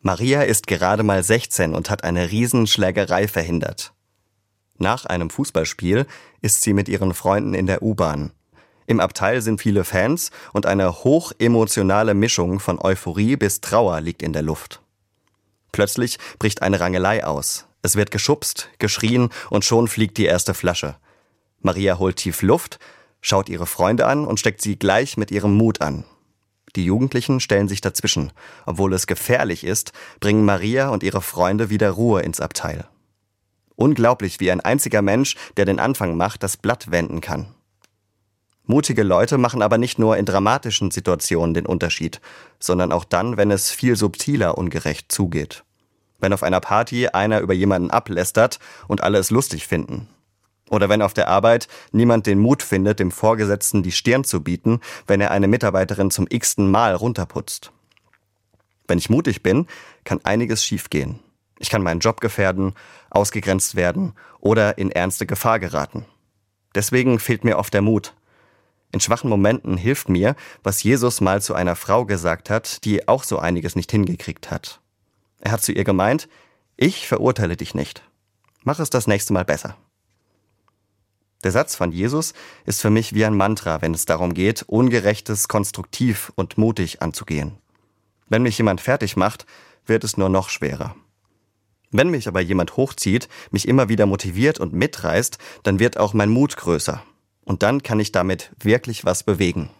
Maria ist gerade mal 16 und hat eine Riesenschlägerei verhindert. Nach einem Fußballspiel ist sie mit ihren Freunden in der U-Bahn. Im Abteil sind viele Fans und eine hochemotionale Mischung von Euphorie bis Trauer liegt in der Luft. Plötzlich bricht eine Rangelei aus. Es wird geschubst, geschrien und schon fliegt die erste Flasche. Maria holt tief Luft, schaut ihre Freunde an und steckt sie gleich mit ihrem Mut an. Die Jugendlichen stellen sich dazwischen. Obwohl es gefährlich ist, bringen Maria und ihre Freunde wieder Ruhe ins Abteil. Unglaublich, wie ein einziger Mensch, der den Anfang macht, das Blatt wenden kann. Mutige Leute machen aber nicht nur in dramatischen Situationen den Unterschied, sondern auch dann, wenn es viel subtiler ungerecht zugeht. Wenn auf einer Party einer über jemanden ablästert und alle es lustig finden. Oder wenn auf der Arbeit niemand den Mut findet, dem Vorgesetzten die Stirn zu bieten, wenn er eine Mitarbeiterin zum x-ten Mal runterputzt. Wenn ich mutig bin, kann einiges schiefgehen. Ich kann meinen Job gefährden, ausgegrenzt werden oder in ernste Gefahr geraten. Deswegen fehlt mir oft der Mut. In schwachen Momenten hilft mir, was Jesus mal zu einer Frau gesagt hat, die auch so einiges nicht hingekriegt hat. Er hat zu ihr gemeint, ich verurteile dich nicht. Mach es das nächste Mal besser. Der Satz von Jesus ist für mich wie ein Mantra, wenn es darum geht, Ungerechtes konstruktiv und mutig anzugehen. Wenn mich jemand fertig macht, wird es nur noch schwerer. Wenn mich aber jemand hochzieht, mich immer wieder motiviert und mitreißt, dann wird auch mein Mut größer. Und dann kann ich damit wirklich was bewegen.